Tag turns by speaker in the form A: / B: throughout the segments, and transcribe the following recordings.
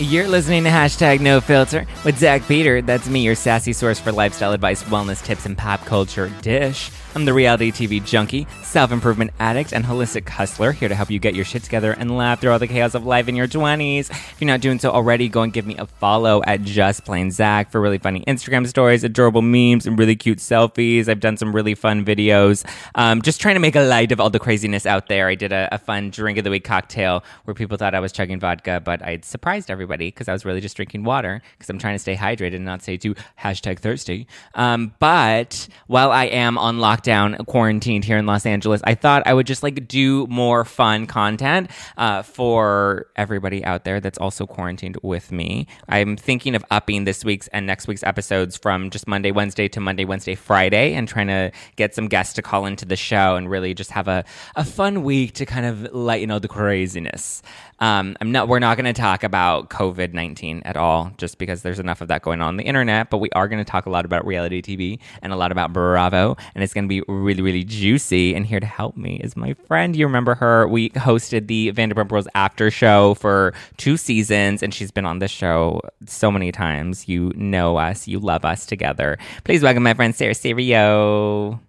A: You're listening to hashtag no filter with Zack Peter. That's me, your sassy source for lifestyle advice, wellness tips, and pop culture dish. I'm the reality TV junkie, self improvement addict, and holistic hustler, here to help you get your shit together and laugh through all the chaos of life in your 20s. If you're not doing so already, go and give me a follow at Just Plain Zack for really funny Instagram stories, adorable memes, and really cute selfies. I've done some really fun videos. Um, just trying to make a light of all the craziness out there. I did a, a fun drink of the week cocktail where people thought I was chugging vodka, but I surprised everybody because I was really just drinking water because I'm trying to stay hydrated and not say too hashtag thirsty. Um, but while I am on lockdown, quarantined here in Los Angeles, I thought I would just like do more fun content uh, for everybody out there that's also quarantined with me. I'm thinking of upping this week's and next week's episodes from just Monday, Wednesday to Monday, Wednesday, Friday, and trying to get some guests to call into the show and really just have a, a fun week to kind of lighten all the craziness. Um, I'm not. We're not going to talk about COVID nineteen at all, just because there's enough of that going on, on the internet. But we are going to talk a lot about reality TV and a lot about Bravo, and it's going to be really, really juicy. And here to help me is my friend. You remember her? We hosted the Vanderpump Rules after show for two seasons, and she's been on this show so many times. You know us. You love us together. Please welcome my friend Sarah Serio.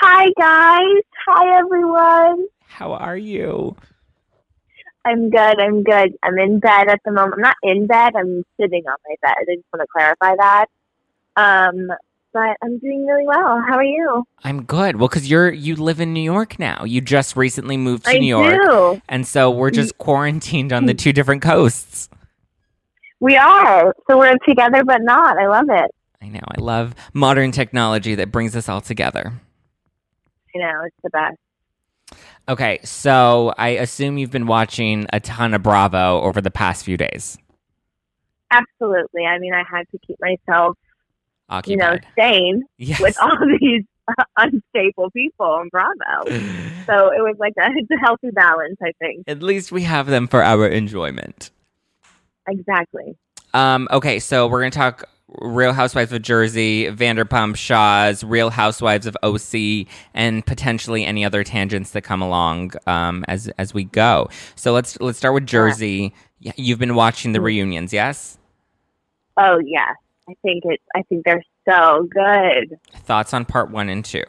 B: Hi, guys. Hi, everyone.
A: How are you?
B: I'm good. I'm good. I'm in bed at the moment. I'm not in bed. I'm sitting on my bed. I just want to clarify that. Um, but I'm doing really well. How are you?
A: I'm good. Well, because you're you live in New York now. You just recently moved to
B: I
A: New York,
B: do.
A: and so we're just quarantined on the two different coasts.
B: We are. So we're together, but not. I love it.
A: I know. I love modern technology that brings us all together.
B: I know. It's the best.
A: Okay, so I assume you've been watching a ton of Bravo over the past few days.
B: Absolutely. I mean, I had to keep myself, you know,
A: Occupied.
B: sane
A: yes.
B: with all these unstable people on Bravo. So it was like a, it's a healthy balance, I think.
A: At least we have them for our enjoyment.
B: Exactly.
A: Um, okay, so we're gonna talk Real Housewives of Jersey, Vanderpump, Shahs, Real Housewives of OC, and potentially any other tangents that come along um, as as we go. So let's let's start with Jersey. Yeah, You've been watching the reunions, yes?
B: Oh, yes. I think it. I think they're so good.
A: Thoughts on part one and two?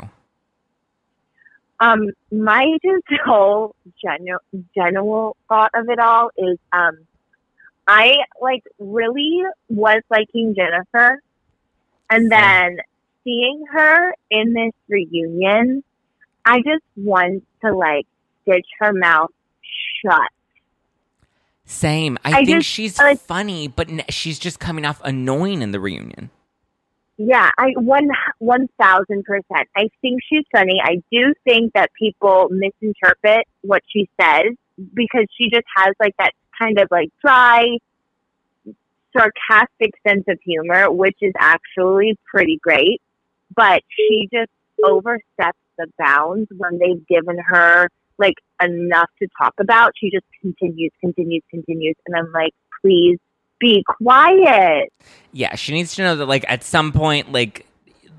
B: Um, my just whole general general thought of it all is um, I like really was liking Jennifer, and then seeing her in this reunion, I just want to like stitch her mouth shut.
A: Same. I,
B: I
A: think
B: just-
A: she's
B: I-
A: funny, but n- she's just coming off annoying in the reunion.
B: Yeah, I one one thousand percent. I think she's funny. I do think that people misinterpret what she says because she just has like that kind of like dry, sarcastic sense of humor, which is actually pretty great. But she just oversteps the bounds when they've given her like enough to talk about. She just continues, continues, continues, and I'm like, please be quiet.
A: Yeah, she needs to know that like at some point like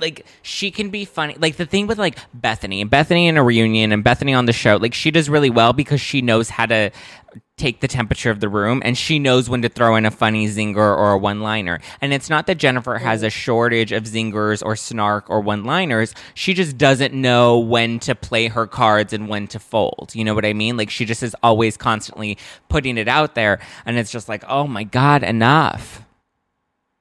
A: like she can be funny. Like the thing with like Bethenny and Bethenny in a reunion and Bethenny on the show, like she does really well because she knows how to take the temperature of the room and she knows when to throw in a funny zinger or a one liner. And it's not that Jennifer has a shortage of zingers or snark or one liners. She just doesn't know when to play her cards and when to fold. You know what I mean? Like she just is always constantly putting it out there. And it's just like, oh my God, enough.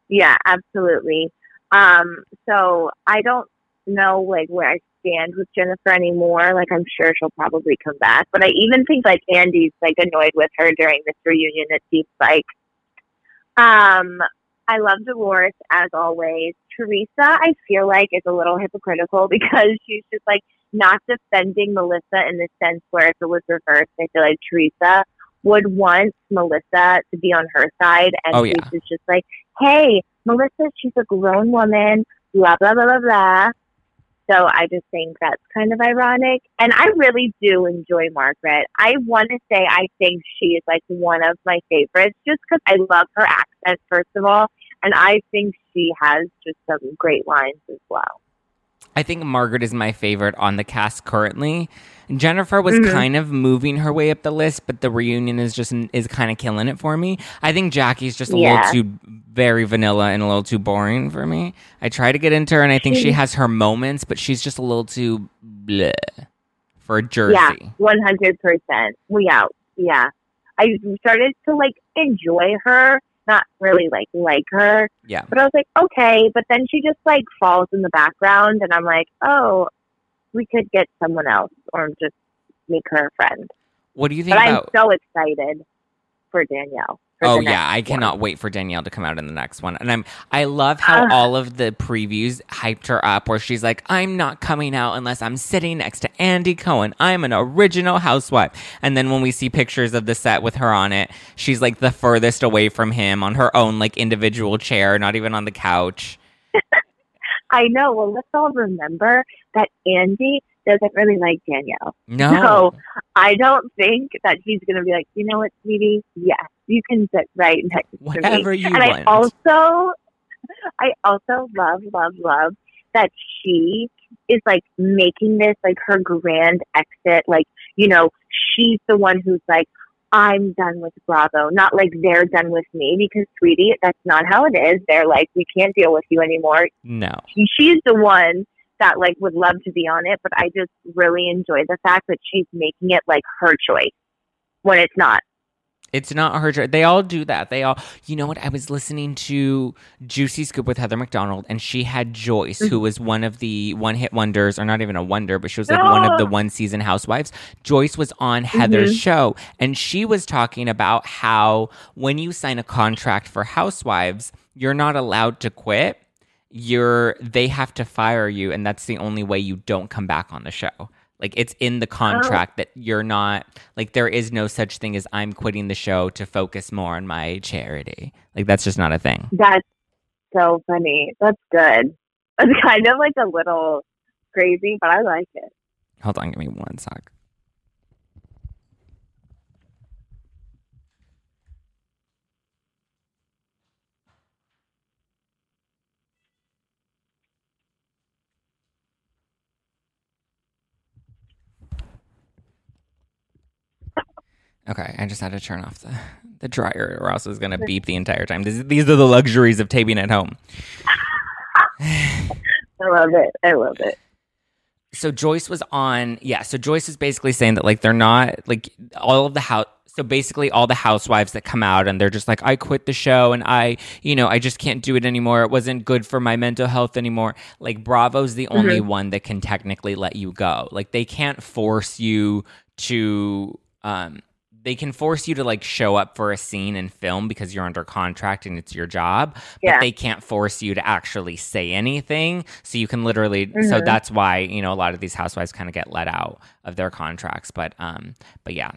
B: Yeah, absolutely. Um, so I don't know like where I stand with Jennifer anymore. Like I'm sure she'll probably come back. But I even think like Andy's like annoyed with her during this reunion. It seems like. Um, I love Dolores as always. Teresa, I feel like is a little hypocritical because she's just like not defending Melissa in the sense where if it was reversed, I feel like Teresa would want Melissa to be on her side, and
A: oh, yeah.
B: she's just like, "Hey, Melissa, she's a grown woman." Blah blah blah blah blah. So I just think that's kind of ironic. And I really do enjoy Margaret. I want to say I think she is like one of my favorites just because I love her accent, first of all. And I think she has just some great lines as well.
A: I think Margaret is my favorite on the cast currently. Jennifer was mm-hmm. kind of moving her way up the list, but the reunion is just is kind of killing it for me. I think Jackie's just a yeah. little too very vanilla and a little too boring for me. I try to get into her, and I think she has her moments, but she's just a little too bleh for Jersey.
B: Yeah, one hundred percent. We out. Yeah, I started to like enjoy her not really like like her.
A: Yeah.
B: But I was like, okay. But then she just like falls in the background, and I'm like, oh, we could get someone else or just make her a friend.
A: What do you think?
B: But
A: about...
B: I'm so excited for Danielle.
A: Oh yeah, I cannot one. wait for Danielle to come out in the next one. And I'm I love how uh, all of the previews hyped her up where she's like, I'm not coming out unless I'm sitting next to Andy Cohen. I'm an original housewife. And then when we see pictures of the set with her on it, she's like the furthest away from him on her own like individual chair, not even on the couch.
B: I know. Well, let's all remember that Andy doesn't really like Danielle.
A: No.
B: So I don't think that he's going to be like, you know what, sweetie? Yes, you can sit right next
A: Whatever
B: to me.
A: you
B: and
A: want.
B: I also, I also love, love, love that she is like making this like her grand exit. Like, you know, she's the one who's like, I'm done with Bravo. Not like they're done with me because, sweetie, that's not how it is. They're like, we can't deal with you anymore.
A: No.
B: She's the one that like would love to be on it, but I just really enjoy the fact that she's making it like her choice when it's not.
A: It's not her. They all do that. They all, you know what? I was listening to Juicy Scoop with Heather McDonald, and she had Joyce, who was one of the one hit wonders, or not even a wonder, but she was like one of the one season housewives. Joyce was on Heather's mm-hmm. show, and she was talking about how when you sign a contract for housewives, you're not allowed to quit. You're they have to fire you, and that's the only way you don't come back on the show. Like it's in the contract that you're not like there is no such thing as I'm quitting the show to focus more on my charity. Like that's just not a thing.
B: That's so funny. That's good. It's kind of like a little crazy, but I like it.
A: Hold on, give me one sec. Okay, I just had to turn off the, the dryer or else it's going to beep the entire time. This, these are the luxuries of taping at home.
B: I love it. I love it.
A: So Joyce was on, yeah. So Joyce is basically saying that like they're not like all of the house. So basically, all the housewives that come out and they're just like, I quit the show and I, you know, I just can't do it anymore. It wasn't good for my mental health anymore. Like Bravo's the only mm-hmm. one that can technically let you go. Like they can't force you to um they can force you to like show up for a scene and film because you're under contract and it's your job
B: yeah.
A: but they can't force you to actually say anything. So you can literally mm-hmm. so that's why you know a lot of these housewives kind of get let out of their contracts but um but yeah.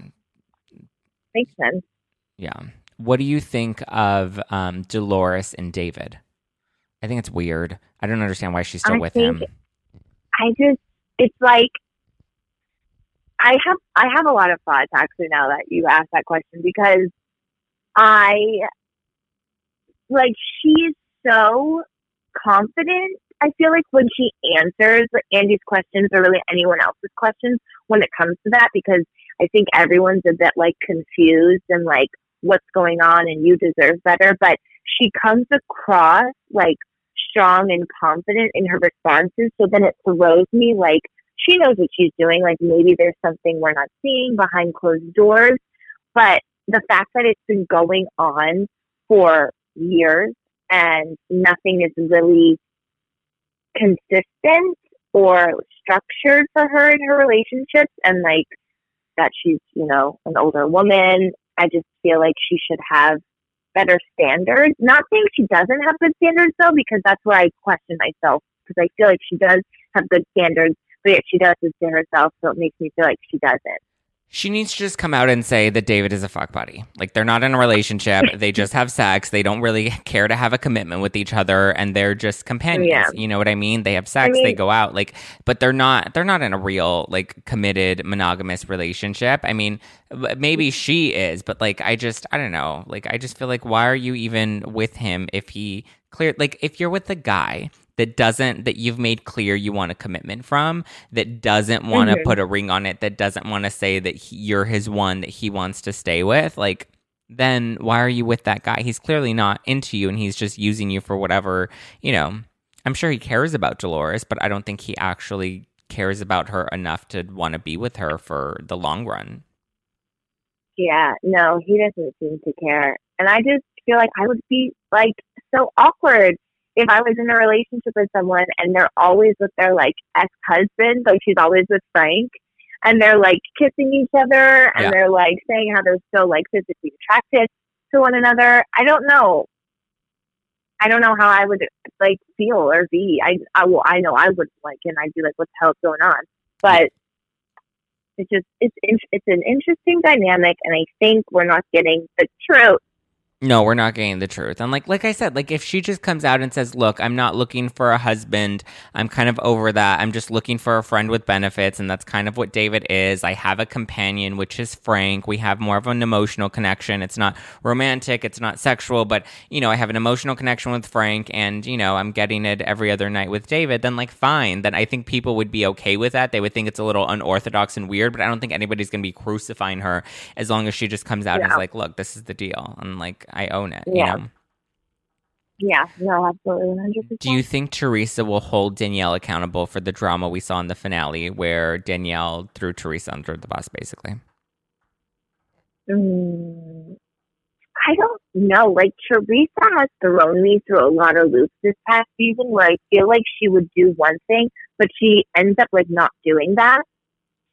B: Makes sense.
A: Yeah. What do you think of um dolores and david? I think it's weird. I don't understand why she's still
B: I
A: with him.
B: I just it's like I have I have a lot of thoughts actually now that you asked that question because I like she's so confident I feel like when she answers Andy's questions or really anyone else's questions when it comes to that, because I think everyone's a bit like confused and like what's going on and you deserve better. But she comes across like strong and confident in her responses. So then it throws me like she knows what she's doing. Like maybe there's something we're not seeing behind closed doors. But the fact that it's been going on for years and nothing is really consistent or structured for her in her relationships and like that she's, you know, an older woman. I just feel like she should have better standards. Not saying she doesn't have good standards though, because that's where I question myself because I feel like she does have good standards, but yet she does this to herself, so it makes me feel like she doesn't.
A: She needs to just come out and say that David is a fuck buddy. Like they're not in a relationship. they just have sex. They don't really care to have a commitment with each other and they're just companions. Yeah. You know what I mean? They have sex, I mean, they go out like but they're not they're not in a real like committed monogamous relationship. I mean, maybe mm-hmm. she is, but like I just I don't know. Like I just feel like why are you even with him if he clear like if you're with a guy that doesn't that you've made clear you want a commitment from that doesn't want to mm-hmm. put a ring on it that doesn't want to say that he, you're his one that he wants to stay with like then why are you with that guy? He's clearly not into you and he's just using you for whatever you know. I'm sure he cares about dolores but i don't think he actually cares about her enough to want to be with her for the long run.
B: Yeah no he doesn't seem to care. And i just feel like i would be like so awkward if I was in a relationship with someone and they're always with their like ex husband, like she's always with Frank, and they're like kissing each other and yeah. they're like saying how they're still like physically attracted to one another. I don't know. I don't know how I would like feel or be. I, I well, I know I would like, and I'd be like, "What the hell is going on?" But it's just it's it's an interesting dynamic, and I think we're not getting the truth
A: no, we're not getting the truth. And like like I said, like if she just comes out and says, "Look, I'm not looking for a husband. I'm kind of over that. I'm just looking for a friend with benefits." And that's kind of what David is. I have a companion, which is Frank. We have more of an emotional connection. It's not romantic, it's not sexual, but you know, I have an emotional connection with Frank and, you know, I'm getting it every other night with David. Then like fine. Then I think people would be okay with that. They would think it's a little unorthodox and weird, but I don't think anybody's going to be crucifying her as long as she just comes out yeah. and is like, "Look, this is the deal." And like I own it. Yeah. You know?
B: Yeah, no, absolutely, 100%.
A: Do you think Teresa will hold Danielle accountable for the drama we saw in the finale where Danielle threw Teresa under the bus, basically?
B: Mm, I don't know. Like, Teresa has thrown me through a lot of loops this past season where I feel like she would do one thing, but she ends up, like, not doing that.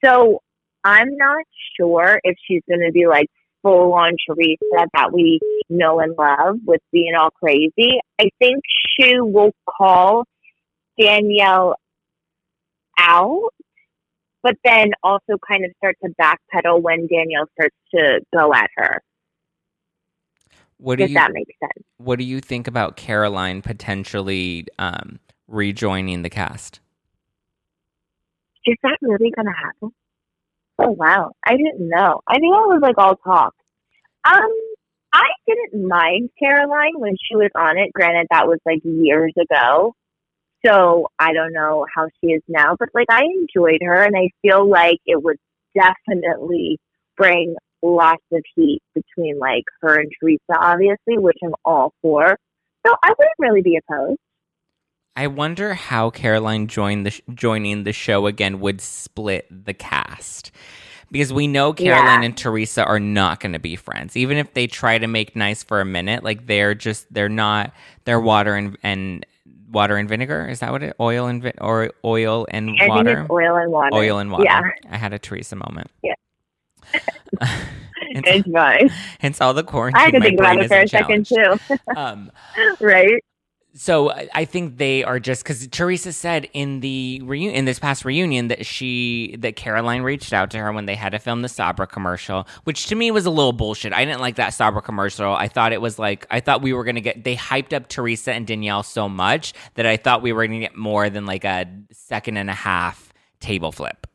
B: So I'm not sure if she's going to be like, full on Teresa that we know and love with being all crazy. I think she will call Danielle out, but then also kind of start to backpedal when Danielle starts to go at her.
A: What do
B: if
A: you,
B: that makes sense.
A: What do you think about Caroline potentially um, rejoining the cast?
B: Is that really going to happen? Oh wow, I didn't know. I think I was like all talk. Um, I didn't mind Caroline when she was on it. Granted, that was like years ago, so I don't know how she is now. But like, I enjoyed her, and I feel like it would definitely bring lots of heat between like her and Teresa, obviously, which I'm all for. So I wouldn't really be opposed.
A: I wonder how Caroline joined the sh- joining the show again would split the cast. Because we know Caroline yeah. and Teresa are not going to be friends. Even if they try to make nice for a minute, like they're just they're not they're water and and water and vinegar. Is that what it? Oil and vi- or oil and
B: I
A: water.
B: oil and water.
A: Oil and water. Yeah. I had a Teresa moment.
B: Yeah. it's fine.
A: Hence all the quarantine.
B: I had to think about it for a second too. um, right
A: so I think they are just because Teresa said in the reunion in this past reunion that she that Caroline reached out to her when they had to film the Sabra commercial, which to me was a little bullshit. I didn't like that Sabra commercial. I thought it was like I thought we were gonna get they hyped up Teresa and Danielle so much that I thought we were gonna get more than like a second and a half table flip.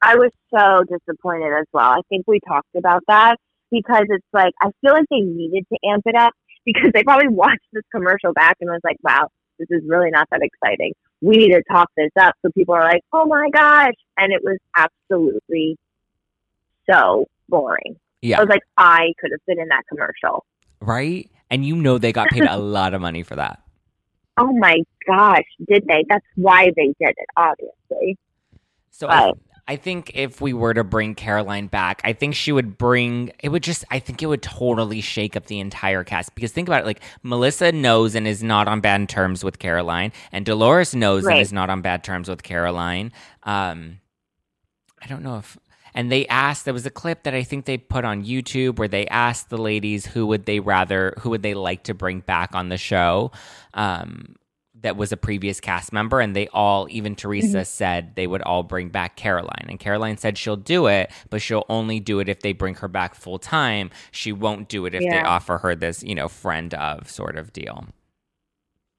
B: I was so disappointed as well. I think we talked about that because it's like I feel like they needed to amp it up because they probably watched this commercial back and was like, wow, This is really not that exciting. We need to talk this up. So people are like, oh my gosh. And it was absolutely so boring.
A: Yeah.
B: I was like, I could have been in that commercial.
A: Right? And you know they got paid a lot of money for that.
B: Oh my gosh, did they? That's why they did it, obviously.
A: So I, I think if we were to bring Caroline back, I think she would bring it would just I think it would totally shake up the entire cast because think about it like Melissa knows and is not on bad terms with Caroline and Dolores knows
B: Right.
A: and is not on bad terms with Caroline. Um I don't know if and they asked there was a clip that I think they put on YouTube where they asked the ladies who would they rather who would they like to bring back on the show. Um that was a previous cast member, and they all, even Teresa, mm-hmm. said they would all bring back Caroline. And Caroline said she'll do it, but she'll only do it if they bring her back full time. She won't do it if they offer her this, you know, friend of sort of deal.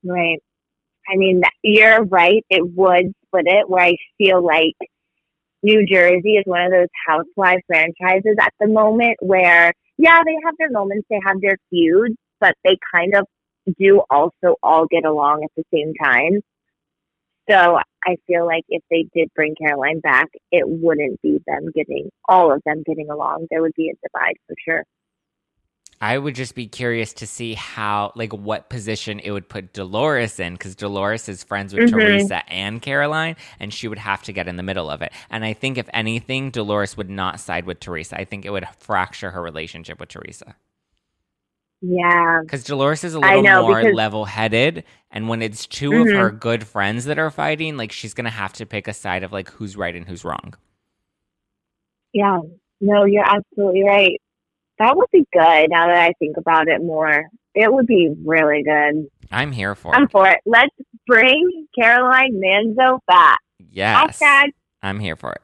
B: Right. I mean, you're right. It would split it where I feel like New Jersey is one of those housewife franchises at the moment where, yeah, they have their moments, they have their feuds, but they kind of do also all get along at the same time. So I feel like if they did bring Caroline back, it wouldn't be them getting all of them getting along. There would be a divide for sure.
A: I would just be curious to see how, like, what position it would put Dolores in, because Dolores is friends with
B: Mhm.
A: Teresa and Caroline, and she would have to get in the middle of it. And I think, if anything, Dolores would not side with Teresa. I think it would fracture her relationship with Teresa.
B: Yeah.
A: Because Dolores is a little
B: know,
A: more
B: because-
A: level headed. And when it's 2
B: Mhm.
A: of her good friends that are fighting, like, she's going to have to pick a side of, like, who's right and who's wrong.
B: Yeah, no, you're absolutely right. That would be good now that I think about it more. It would be really good.
A: I'm here for it.
B: I'm for it. Let's bring Caroline Manzo back.
A: Yes.
B: Hashtag.
A: I'm here for it.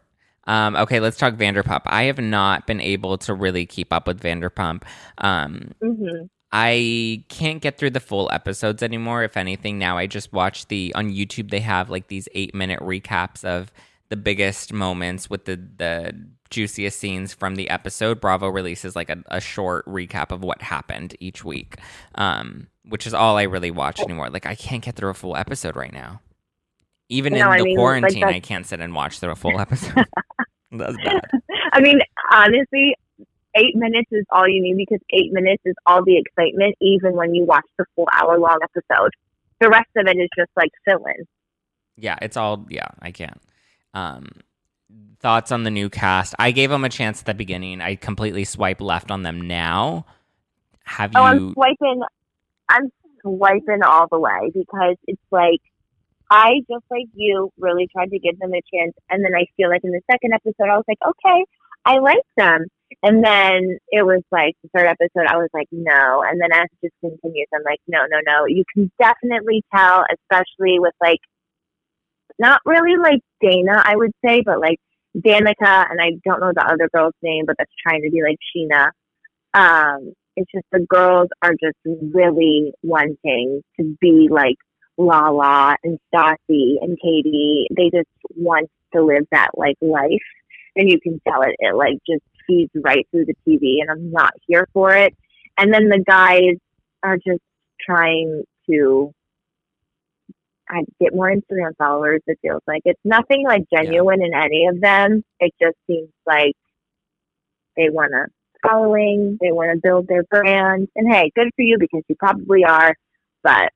A: Um, okay, let's talk Vanderpump. I have not been able to really keep up with Vanderpump. Um,
B: hmm
A: I can't get through the full episodes anymore. If anything, now I just watch the on YouTube. They have like these eight minute recaps of the biggest moments with the the juiciest scenes from the episode. Bravo releases like a, a short recap of what happened each week, um, which is all I really watch anymore. Like I can't get through a full episode right now. Even
B: No,
A: in
B: I
A: the
B: mean,
A: quarantine,
B: that's-
A: I can't sit and watch through a full episode. That's bad.
B: I mean, honestly, eight minutes is all you need because eight minutes is all the excitement, even when you watch the full hour long episode. The rest of it is just like fill in.
A: Yeah, it's all yeah, I can't. Um thoughts on the new cast. I gave them a chance at the beginning. I completely swipe left on them now. Have
B: Oh, I'm
A: you
B: swiping. I'm swiping all the way because it's like I just like you really tried to give them a chance, and then I feel like in the second episode I was like, okay, I like them, and then it was like the third episode I was like, no, and then as it just continues, I'm like, no, no, no. You can definitely tell, especially with like not really like Dana, I would say, but like Danica, and I don't know the other girl's name, but that's trying to be like Scheana. Um, it's just the girls are just really wanting to be like Lala and Stassi and Katie. They just want to live that like life, and you can tell it. It like just feeds right through the TV, and I'm not here for it. And then the guys are just trying to I get more Instagram followers. It feels like it's nothing like genuine in any of them. It just seems like they want to following, they want to build their brand, and hey, good for you because you probably are. But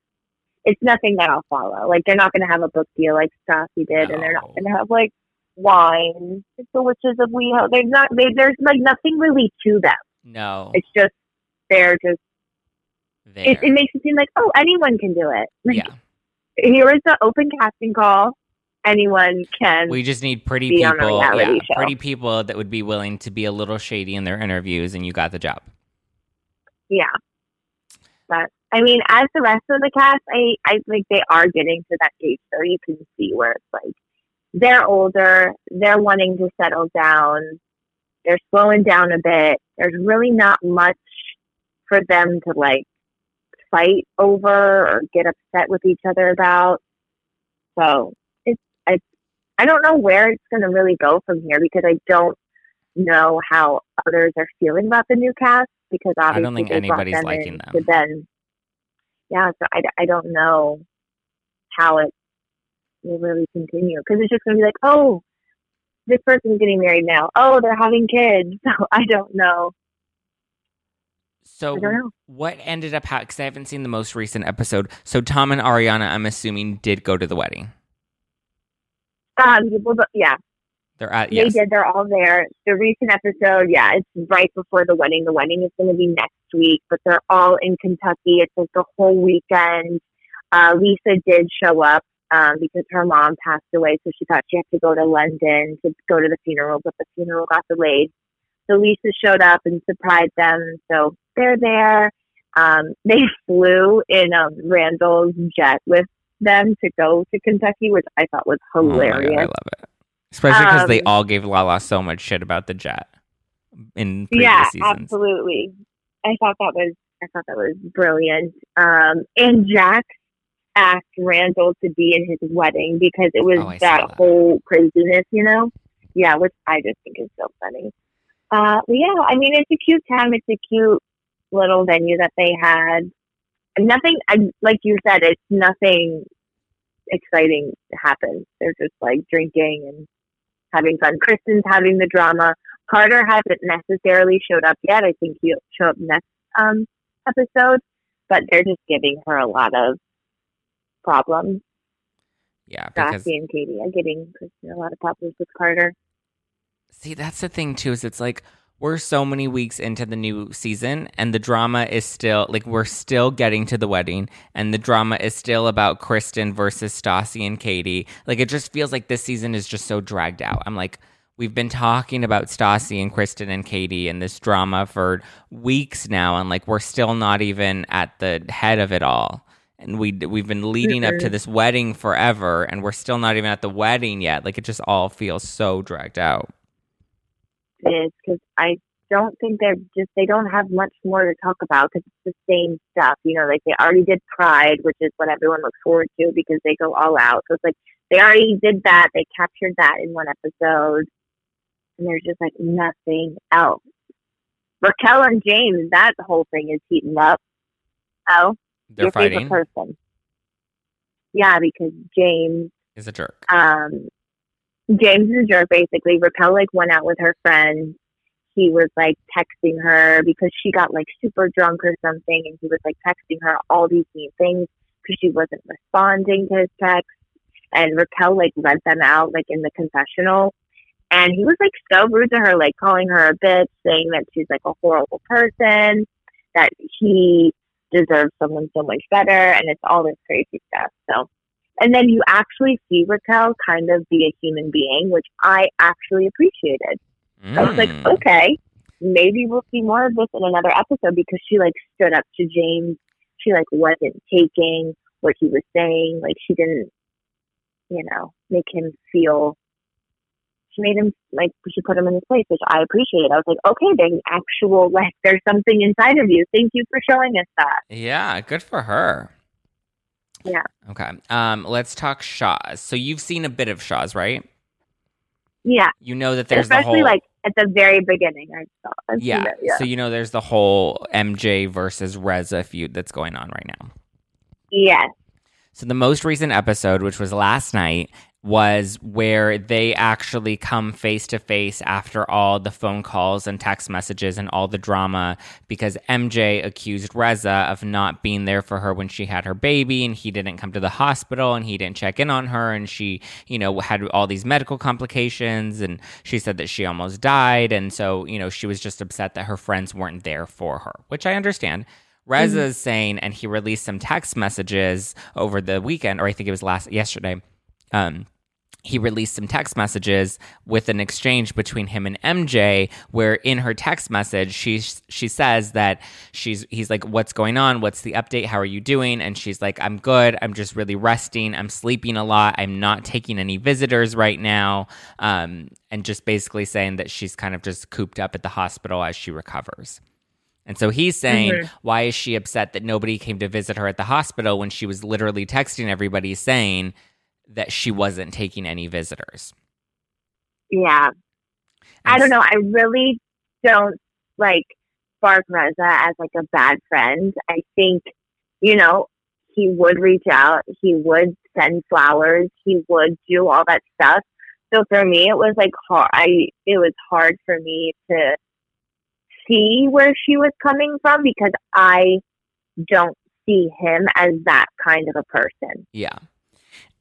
B: it's nothing that I'll follow. Like they're not going to have a book deal like Stassi did, and they're not going to have like wine. It's the witches of WeHo. They're not. They, there's like nothing really to them.
A: No.
B: It's just they're just.
A: there.
B: It, it makes it seem like oh anyone can do it. Like,
A: yeah.
B: here is the open casting call. Anyone can.
A: We just need pretty
B: be on a
A: people. Yeah,
B: show.
A: pretty people that would be willing to be a little shady in their interviews and you got the job.
B: yeah. But I mean, as the rest of the cast, I I think they are getting to that age, so you can see where it's like they're older, they're wanting to settle down, they're slowing down a bit. There's really not much for them to like fight over or get upset with each other about. So it's I I don't know where it's going to really go from here because I don't know how others are feeling about the new cast because obviously I
A: don't think anybody's
B: them
A: liking
B: in
A: them.
B: To then, yeah, so I, I don't know how it will really continue because it's just going to be like, oh, this person's getting married now. Oh, they're having kids. So I don't know.
A: So
B: don't know.
A: what ended up happening? Because I haven't seen the most recent episode. So Tom and Ariana, I'm assuming, did go to the wedding.
B: Um, well, yeah,
A: They're at
B: they
A: yes.
B: did. They're all there. The recent episode, yeah, it's right before the wedding. The wedding is going to be next week, but they're all in Kentucky. It's like the whole weekend. Uh, Lisa did show up um, because her mom passed away, so she thought she had to go to London to go to the funeral, but the funeral got delayed. So Lisa showed up and surprised them. So they're there. Um, they flew in um, Randall's jet with them to go to Kentucky, which I thought was
A: Oh God,
B: hilarious.
A: I love it. Especially because they
B: Um,
A: all gave Lala so much shit about the jet in previous
B: yeah,
A: seasons.
B: absolutely. I thought that was I thought that was brilliant. Um, and Jax asked Randall to be in his wedding because it was
A: Oh,
B: that,
A: that.
B: whole craziness, you know. Yeah, which I just think is so funny. Uh, yeah, I mean, it's a cute time. It's a cute little venue that they had. Nothing, like you said, it's nothing exciting happens. They're just like drinking and having fun. Kristen's having the drama. Carter hasn't necessarily showed up yet. I think he'll show up next um, episode, but they're just giving her a lot of problems.
A: Yeah, because
B: and Katie are giving Kristen a lot of problems with Carter.
A: see, that's the thing too. Is it's like we're so many weeks into the new season, and the drama is still like we're still getting to the wedding, and the drama is still about Kristen versus Stassi and Katie. Like it just feels like this season is just so dragged out. I'm like. We've been talking about Stassi and Kristen and Katie and this drama for weeks now, and like we're still not even at the head of it all. And we we've been leading up to this wedding forever, and we're still not even at the wedding yet. Like it just all feels so dragged out.
B: Is because I don't think they're just they don't have much more to talk about because it's the same stuff. You know, like they already did Pride, which is what everyone looks forward to because they go all out. So it's like they already did that. They captured that in one episode, and there's just like nothing else. Raquel and James, that whole thing is heating up. Oh,
A: They're
B: your
A: fighting.
B: favorite person. Yeah, because James
A: Is a jerk.
B: um James is a jerk basically. Raquel like went out with her friends. He was like texting her because she got like super drunk or something and he was like texting her all these mean things because she wasn't responding to his texts. And Raquel like read them out like in the confessional. And he was like so rude to her, like calling her a bitch, saying that she's like a horrible person, that he deserves someone so much better, and it's all this crazy stuff. So and then you actually see Raquel kind of be a human being, which I actually appreciated. I was like,
A: Mm.
B: okay, maybe we'll see more of this in another episode because she like stood up to James. She like wasn't taking what he was saying. Like she didn't, you know, make him feel. She made him like she put him in his place, which I appreciated. I was like, okay, there's actual like there's something inside of you. Thank you for showing us that.
A: Yeah, good for her.
B: Yeah.
A: Okay. Um, let's talk Shahs. So you've seen a bit of Shahs, right?
B: Yeah,
A: You know that there's the
B: especially
A: whole
B: like at the very beginning. I saw. I've
A: yeah.
B: it, yeah.
A: So you know there's the whole MJ versus Reza feud that's going on right now.
B: Yes.
A: So the most recent episode, which was last night, was where they actually come face to face after all the phone calls and text messages and all the drama because MJ accused Reza of not being there for her when she had her baby and he didn't come to the hospital and he didn't check in on her and she, you know, had all these medical complications and she said that she almost died and so, you know, she was just upset that her friends weren't there for her, which I understand. Reza is saying, and he released some text messages over the weekend, or I think it was last yesterday. Um, he released some text messages with an exchange between him and MJ, where in her text message she she says that she's he's like, "What's going on? What's the update? How are you doing?" And she's like, "I'm good. I'm just really resting. I'm sleeping a lot. I'm not taking any visitors right now." Um, and just basically saying that she's kind of just cooped up at the hospital as she recovers. And so he's saying,
B: Mhm.
A: why is she upset that nobody came to visit her at the hospital when she was literally texting everybody saying that she wasn't taking any visitors?
B: Yeah. I don't know. I really don't like Bark Reza as like a bad friend. I think, you know, he would reach out, he would send flowers, he would do all that stuff. So for me, it was like hard. I it was hard for me to see where she was coming from because I don't see him as that kind of a person.
A: Yeah.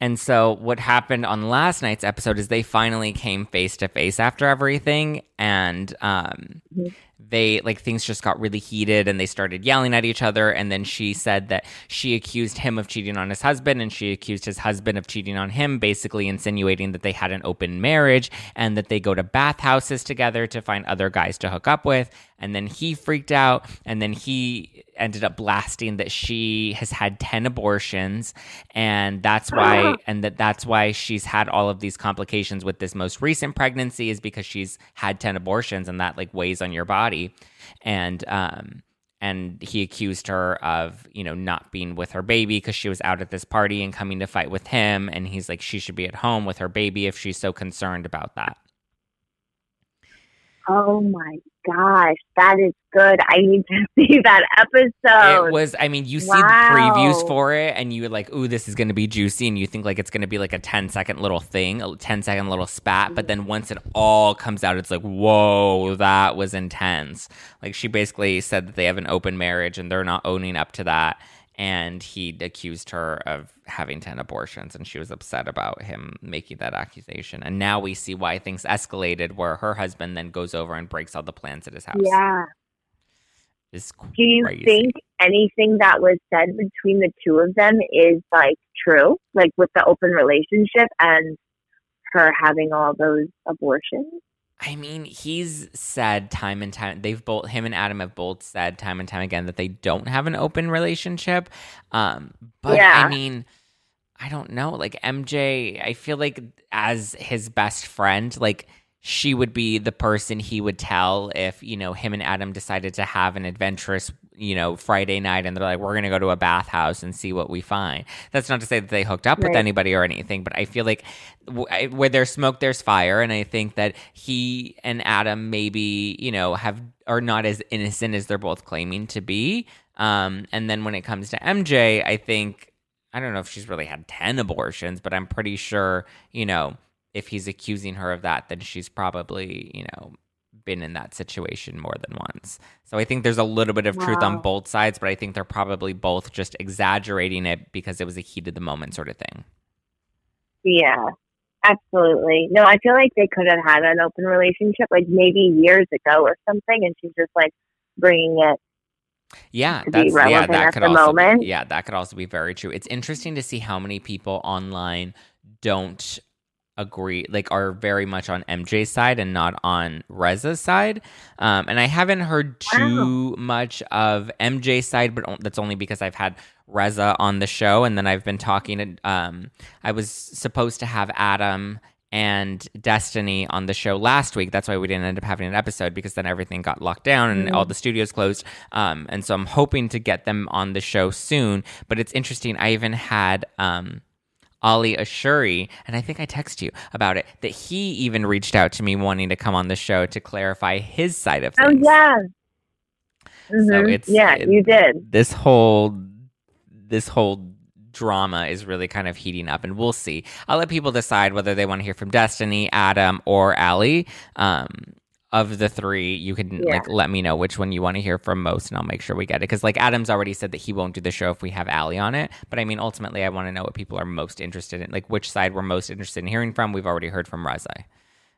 A: And so what happened on last night's episode is they finally came face to face after everything and um mm-hmm they like things just got really heated and they started yelling at each other. And then she said that she accused him of cheating on his husband and she accused his husband of cheating on him basically insinuating that they had an open marriage and that they go to bathhouses together to find other guys to hook up with. And then he freaked out and then he ended up blasting that she has had 10 abortions and that's why and that that's why she's had all of these complications with this most recent pregnancy is because she's had 10 abortions and that like weighs on your body and um and he accused her of you know not being with her baby because she was out at this party and coming to fight with him. And he's like she should be at home with her baby if she's so concerned about that.
B: Oh my gosh, that is good. I need to see that episode.
A: It was, I mean, you wow. see the previews for it and you're like, ooh, this is going to be juicy. And you think like it's going to be like a 10 second little thing, a 10 second little spat. But then once it all comes out, it's like, whoa, that was intense. Like she basically said that they have an open marriage and they're not owning up to that and he accused her of having 10 abortions and she was upset about him making that accusation. And now we see why things escalated where her husband then goes over and breaks all the plans at his house.
B: Yeah.
A: Is
B: do you think anything that was said between the two of them is like true? Like with the open relationship and her having all those abortions
A: I mean, he's said time and time. They've both him and Adam have both said time and time again that they don't have an open relationship. Um, but yeah. I mean, I don't know. Like MJ, I feel like as his best friend, like she would be the person he would tell if you know him and Adam decided to have an adventurous you know Friday night and they're like we're gonna go to a bathhouse and see what we find. That's not to say that they hooked up right. with anybody or anything, but I feel like where there's smoke, there's fire, and I think that he and Adam maybe you know have are not as innocent as they're both claiming to be. Um, and then when it comes to MJ, I think I don't know if she's really had ten abortions, but I'm pretty sure you know if he's accusing her of that, then she's probably, you know, been in that situation more than once. So I think there's a little bit of wow. truth on both sides, but I think they're probably both just exaggerating it because it was a heat of the moment sort of thing.
B: Yeah, absolutely. No, I feel like they could have had an open relationship like maybe years ago or something, and she's just like bringing it.
A: Yeah, that's yeah. That could also moment. Yeah, that could also be very true. It's interesting to see how many people online don't agree like are very much on MJ's side and not on Reza's side. Um, and I haven't heard too wow. much of MJ's side, but that's only because I've had Reza on the show and then I've been talking to um, I was supposed to have Adam and Destiny on the show last week. That's why we didn't end up having an episode because then everything got locked down and mm all the studios closed. Um, and so I'm hoping to get them on the show soon. But it's interesting. I even had um, Ali Ashouri, and I think I texted you about it, that he even reached out to me wanting to come on the show to clarify his side of oh,
B: things. Oh, yeah. Mm-hmm. So it's yeah, it, you did.
A: This whole this whole drama is really kind of heating up, and we'll see. I'll let people decide whether they want to hear from Destiny, Adam, or Ali. Um, of the three, you can yeah. like let me know which one you want to hear from most, and I'll make sure we get it. Because like Adam's already said that he won't do the show if we have Ali on it. But I mean, ultimately, I want to know what people are most interested in, like which side we're most interested in hearing from. We've already heard from Reza.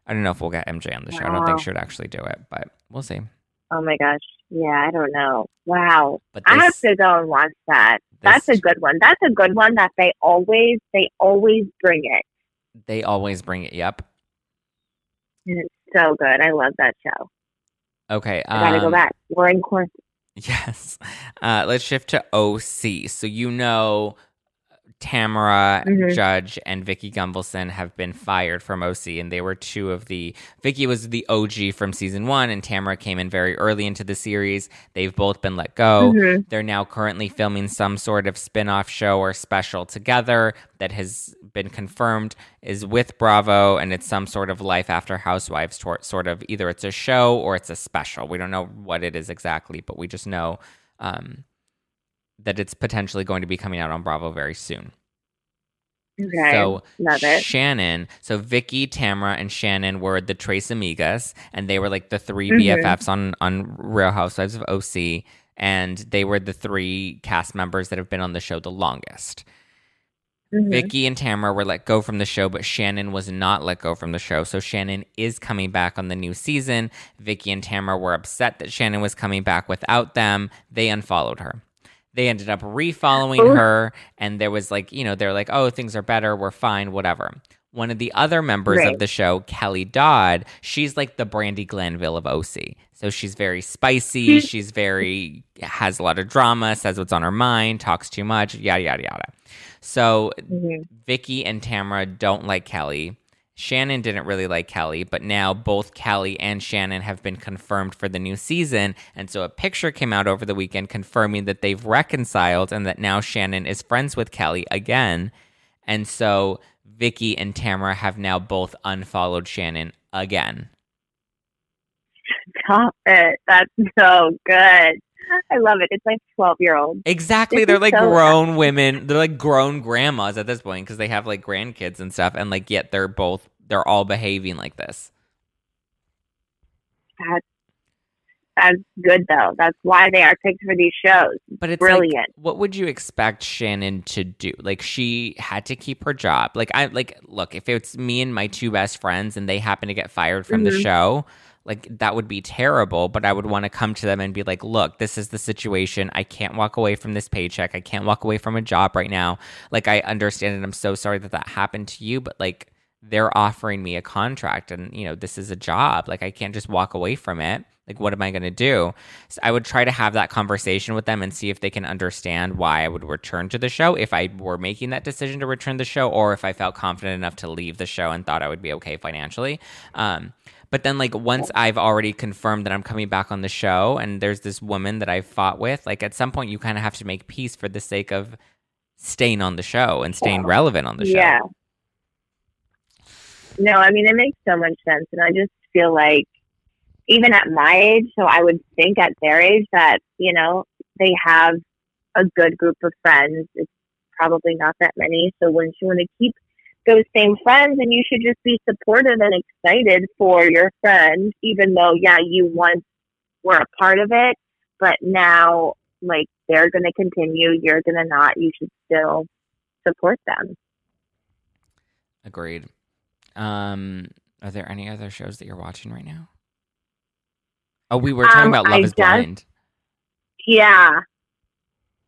A: I don't know if we'll get MJ on the show. Wow. I don't think she would actually do it, but we'll see.
B: Oh my gosh, yeah, I don't know. Wow, but this, I have to go and watch that. That's a good one. That's a good one that they always they always bring it.
A: They always bring it. Yep.
B: And it's so good. I love that show.
A: Okay.
B: I gotta go um, back. We're in quarantine.
A: Yes. Uh, let's shift to OC. So you know Tamra mm-hmm. Judge and Vicki Gunvalson have been fired from OC, and they were two of the. Vicki was the OG from season one, and Tamra came in very early into the series. They've both been let go. Mm-hmm. They're now currently filming some sort of spin off show or special together that has been confirmed is with Bravo, and it's some sort of life after Housewives sort of. Either it's a show or it's a special. We don't know what it is exactly, but we just know. Um, that it's potentially going to be coming out on Bravo very soon.
B: Okay.
A: So
B: Love it.
A: Shannon, so Vicki, Tamra, and Shannon were the Tres Amigas, and they were like the 3
B: Mhm.
A: BFFs on on Real Housewives of OC, and they were the three cast members that have been on the show the longest.
B: Mhm.
A: Vicki and Tamra were let go from the show, but Shannon was not let go from the show. So Shannon is coming back on the new season. Vicki and Tamra were upset that Shannon was coming back without them. They unfollowed her. They ended up refollowing
B: Ooh.
A: her, and there was like, you know, they're like, oh, things are better, we're fine, whatever. One of the other members of the show, Kelly Dodd, she's like the Brandi Glanville of OC. So she's very spicy. she's very has a lot of drama, says what's on her mind, talks too much, yada yada yada. So
B: Mhm.
A: Vicki and Tamra don't like Kelly. Shannon didn't really like Kelly, but now both Kelly and Shannon have been confirmed for the new season. And so a picture came out over the weekend confirming that they've reconciled and that now Shannon is friends with Kelly again. And so Vicki and Tamra have now both unfollowed Shannon again.
B: Stop it. That's so good. I love it. It's like 12 year old.
A: Exactly.
B: This
A: They're like
B: so-
A: grown women. They're like grown grandmas at this point because they have like grandkids and stuff. And like, yet they're both, they're all behaving like this.
B: That's, that's good, though. That's why they are picked for these shows.
A: But it's like,
B: Brilliant.
A: what would you expect Shannon to do? Like she had to keep her job. Like I like look, if it's me and my two best friends and they happen to get fired from the
B: Mhm.
A: show, like that would be terrible, but I would want to come to them and be like, "Look, this is the situation. I can't walk away from this paycheck. I can't walk away from a job right now. Like I understand and I'm so sorry that that happened to you, but like they're offering me a contract and you know, this is a job. Like I can't just walk away from it. Like what am I going to do?" So I would try to have that conversation with them and see if they can understand why I would return to the show if I were making that decision to return the show or if I felt confident enough to leave the show and thought I would be okay financially. Um, but then, like, once oh. I've already confirmed that I'm coming back on the show and there's this woman that I've fought with, like, at some point you kind of have to make peace for the sake of staying on the show and staying relevant on the show.
B: Yeah. No, I mean, it makes so much sense. And I just feel like, even at my age, so I would think at their age that, you know, they have a good group of friends. It's probably not that many. So wouldn't you want to keep those same friends? And you should just be supportive and excited for your friend, even though, yeah, you once were a part of it, but now, like, they're going to continue, you're going to not. You should still support them.
A: Agreed. Um, are there any other shows that you're watching right now? Oh, we were talking
B: Um,
A: about Love
B: I
A: is
B: just-
A: Blind.
B: Yeah.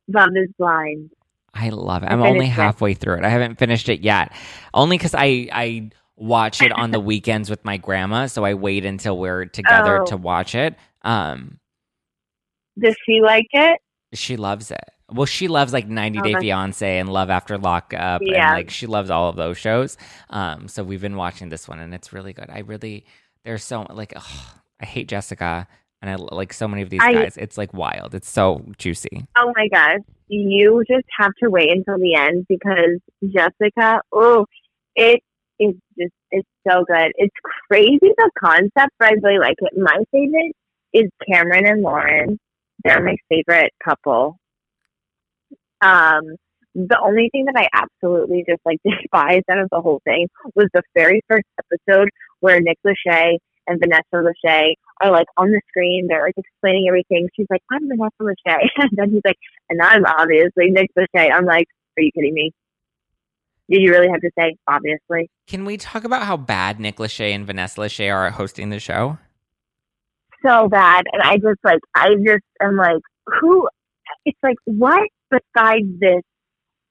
B: Love is blind.
A: I love it. I'm only
B: it.
A: halfway through it. I haven't finished it yet. Only because I I watch it on the weekends with my grandma, so I wait until we're together
B: Oh.
A: to watch it. Um,
B: Does she like it?
A: she loves it. Well, she loves like 90
B: Oh,
A: Day
B: that's-
A: Fiance and Love After Lockup, and like she loves all of those shows. Um, so we've been watching this one, and it's really good. I really there's so like ugh, I hate Jessica, and I like so many of these
B: I-
A: guys. It's like wild. It's so juicy.
B: Oh my gosh. You just have to wait until the end because Jessica, oh, it is just, it's so good. It's crazy the concept, but I really like it. My favorite is Cameron and Lauren. They're my favorite couple. Um, the only thing that I absolutely just like despised out of the whole thing was the very first episode where Nick Lachey and Vanessa Lachey are like on the screen. They're like explaining everything. She's like, I'm Vanessa Lachey. and then he's like, and I'm obviously Nick Lachey. I'm like, are you kidding me? Did you really have to say obviously?
A: Can we talk about how bad Nick Lachey and Vanessa Lachey are at hosting the show?
B: So bad. And I just like, I just am like, who? It's like, what besides this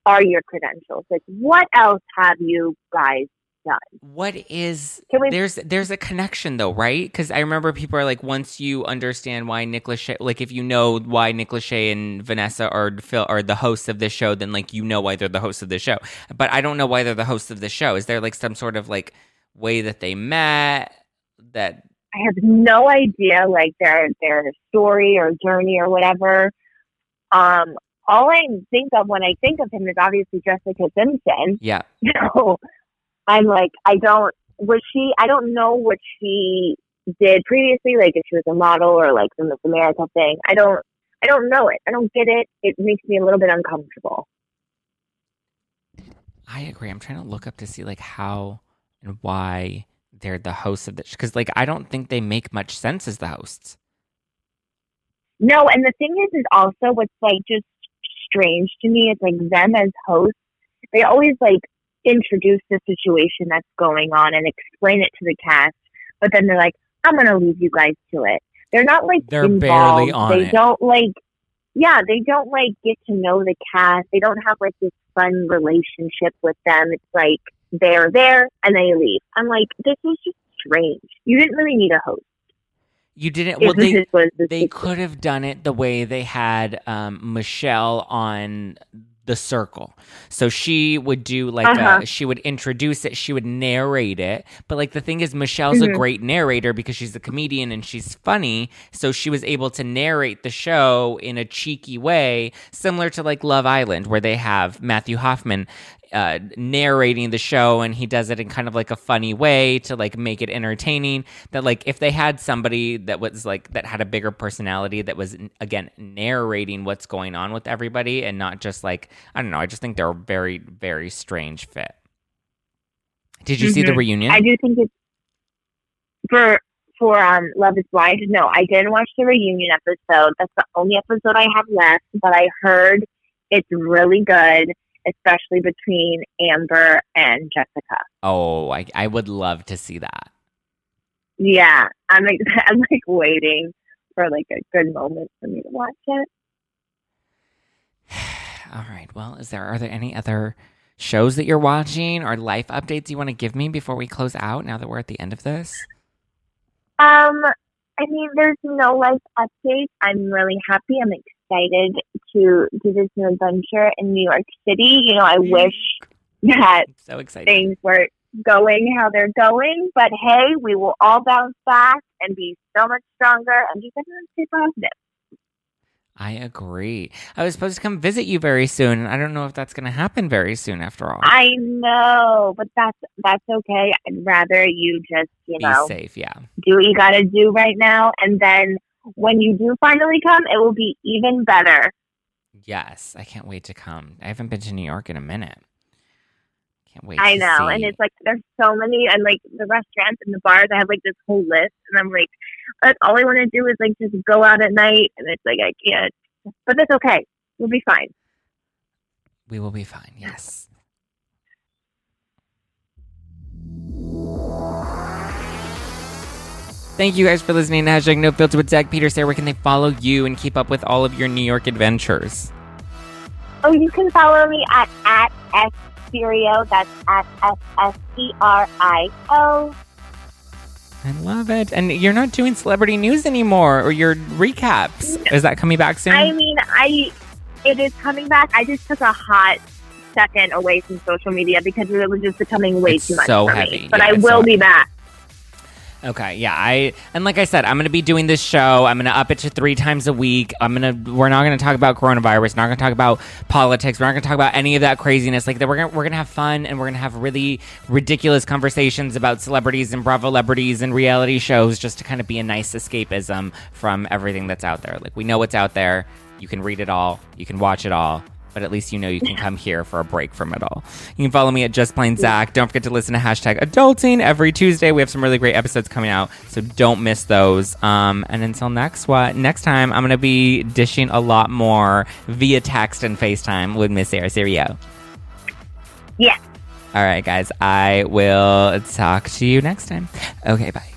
B: are your credentials? Like, what else have you guys done?
A: What is
B: Can we-
A: there's there's a connection though, right? Because I remember people are like, once you understand why Nick Lachey, like if you know why Nick Lachey and Vanessa are Phil are the hosts of this show, then like you know why they're the hosts of the show. But I don't know why they're the hosts of the show. Is there like some sort of like way that they met that
B: I have no idea like their their story or journey or whatever. Um, all I think of when I think of him is obviously Jessica Simpson.
A: yeah
B: So I'm like, I don't. Was she? I don't know what she did previously. Like if she was a model or like the Miss America thing. I don't. I don't know it. I don't get it. It makes me a little bit uncomfortable.
A: I agree. I'm trying to look up to see like how and why they're the hosts of this because like I don't think they make much sense as the hosts.
B: No, and the thing is, is also what's like just strange to me. It's like them as hosts. They always like introduce the situation that's going on and explain it to the cast, but then they're like, "I'm gonna leave you guys to it." They're not like
A: They're
B: involved.
A: barely on
B: They
A: it.
B: don't like. Yeah, they don't like get to know the cast. They don't have like this fun relationship with them. It's like they're there and they leave. I'm like, this is just strange. You didn't really need a host.
A: You didn't. Well, they
B: is what this
A: they could have done it the way they had um, Michelle on the circle. So she would do like
B: Uh-huh.
A: a, she would introduce it, she would narrate it. But like the thing is, Michelle's a
B: Mhm.
A: great narrator because she's a comedian and she's funny. So she was able to narrate the show in a cheeky way, similar to like Love Island, where they have Matthew Hoffman uh, narrating the show and he does it in kind of like a funny way to like make it entertaining that like if they had somebody that was like that had a bigger personality that was again narrating what's going on with everybody and not just like i don't know i just think they're a very very strange fit did you see the
B: Mhm.
A: reunion
B: I do think it's for for um Love Is Blind. No, I didn't watch the reunion episode. That's the only episode I have left. But I heard it's really good, especially between Amber and Jessica.
A: oh I, I would love to see that
B: Yeah, I'm like I'm like waiting for like a good moment for me to watch it.
A: all right well is there are there any other shows that you're watching or life updates you want to give me before we close out now that we're at the end of this
B: Um, I mean, there's no life updates. I'm really happy. I'm excited to do this new adventure in New York City. You know, I wish that
A: so
B: things were going how they're going, but hey, we will all bounce back and be so much stronger and just everyone stay positive.
A: I agree. I was supposed to come visit you very soon, and I don't know if that's going to happen very soon after all.
B: I know, but that's that's okay. I'd rather you just, you
A: Be
B: know,
A: safe, yeah.
B: do what you got to do right now, and then when you do finally come, it will be even better.
A: Yes, I can't wait to come. I haven't been to New York in a minute. Can't wait.
B: I know,
A: see.
B: and it's like there's so many, and like the restaurants and the bars, I have like this whole list, and I'm like, that's all I want to do is like just go out at night, and it's like I can't, but that's okay. We'll be fine.
A: we will be fine. Yes. Thank you guys for listening to Hashtag No Filter with Zack Peters. There, where can they follow you and keep up with all of your New York adventures?
B: Oh, you can follow me at at s Serio. That's at s s e r i o.
A: I love it. And you're not doing celebrity news anymore, or your recaps. Is that coming back soon?
B: I mean, I it is coming back. I just took a hot second away from social media because it was just becoming way
A: It's
B: too much
A: so
B: for
A: heavy.
B: me. But
A: Yeah,
B: I will
A: so
B: be back.
A: Okay, yeah, I and like I said, I'm gonna be doing this show. I'm gonna up it to three times a week. I'm gonna we're not gonna talk about coronavirus. Not gonna talk about politics. We're not gonna talk about any of that craziness. Like that, we're gonna we're gonna have fun and we're gonna have really ridiculous conversations about celebrities and bravo celebrities and reality shows, just to kind of be a nice escapism from everything that's out there. Like we know what's out there. You can read it all. You can watch it all. But at least you know you can come here for a break from it all. You can follow me at Just Plain Zack. Don't forget to listen to hashtag adulting every Tuesday. We have some really great episodes coming out, so don't miss those. Um, and until next what next time, I'm gonna be dishing a lot more via text and FaceTime with Miss Sarah Serio.
B: Yeah.
A: All right, guys. I will talk to you next time. Okay, bye.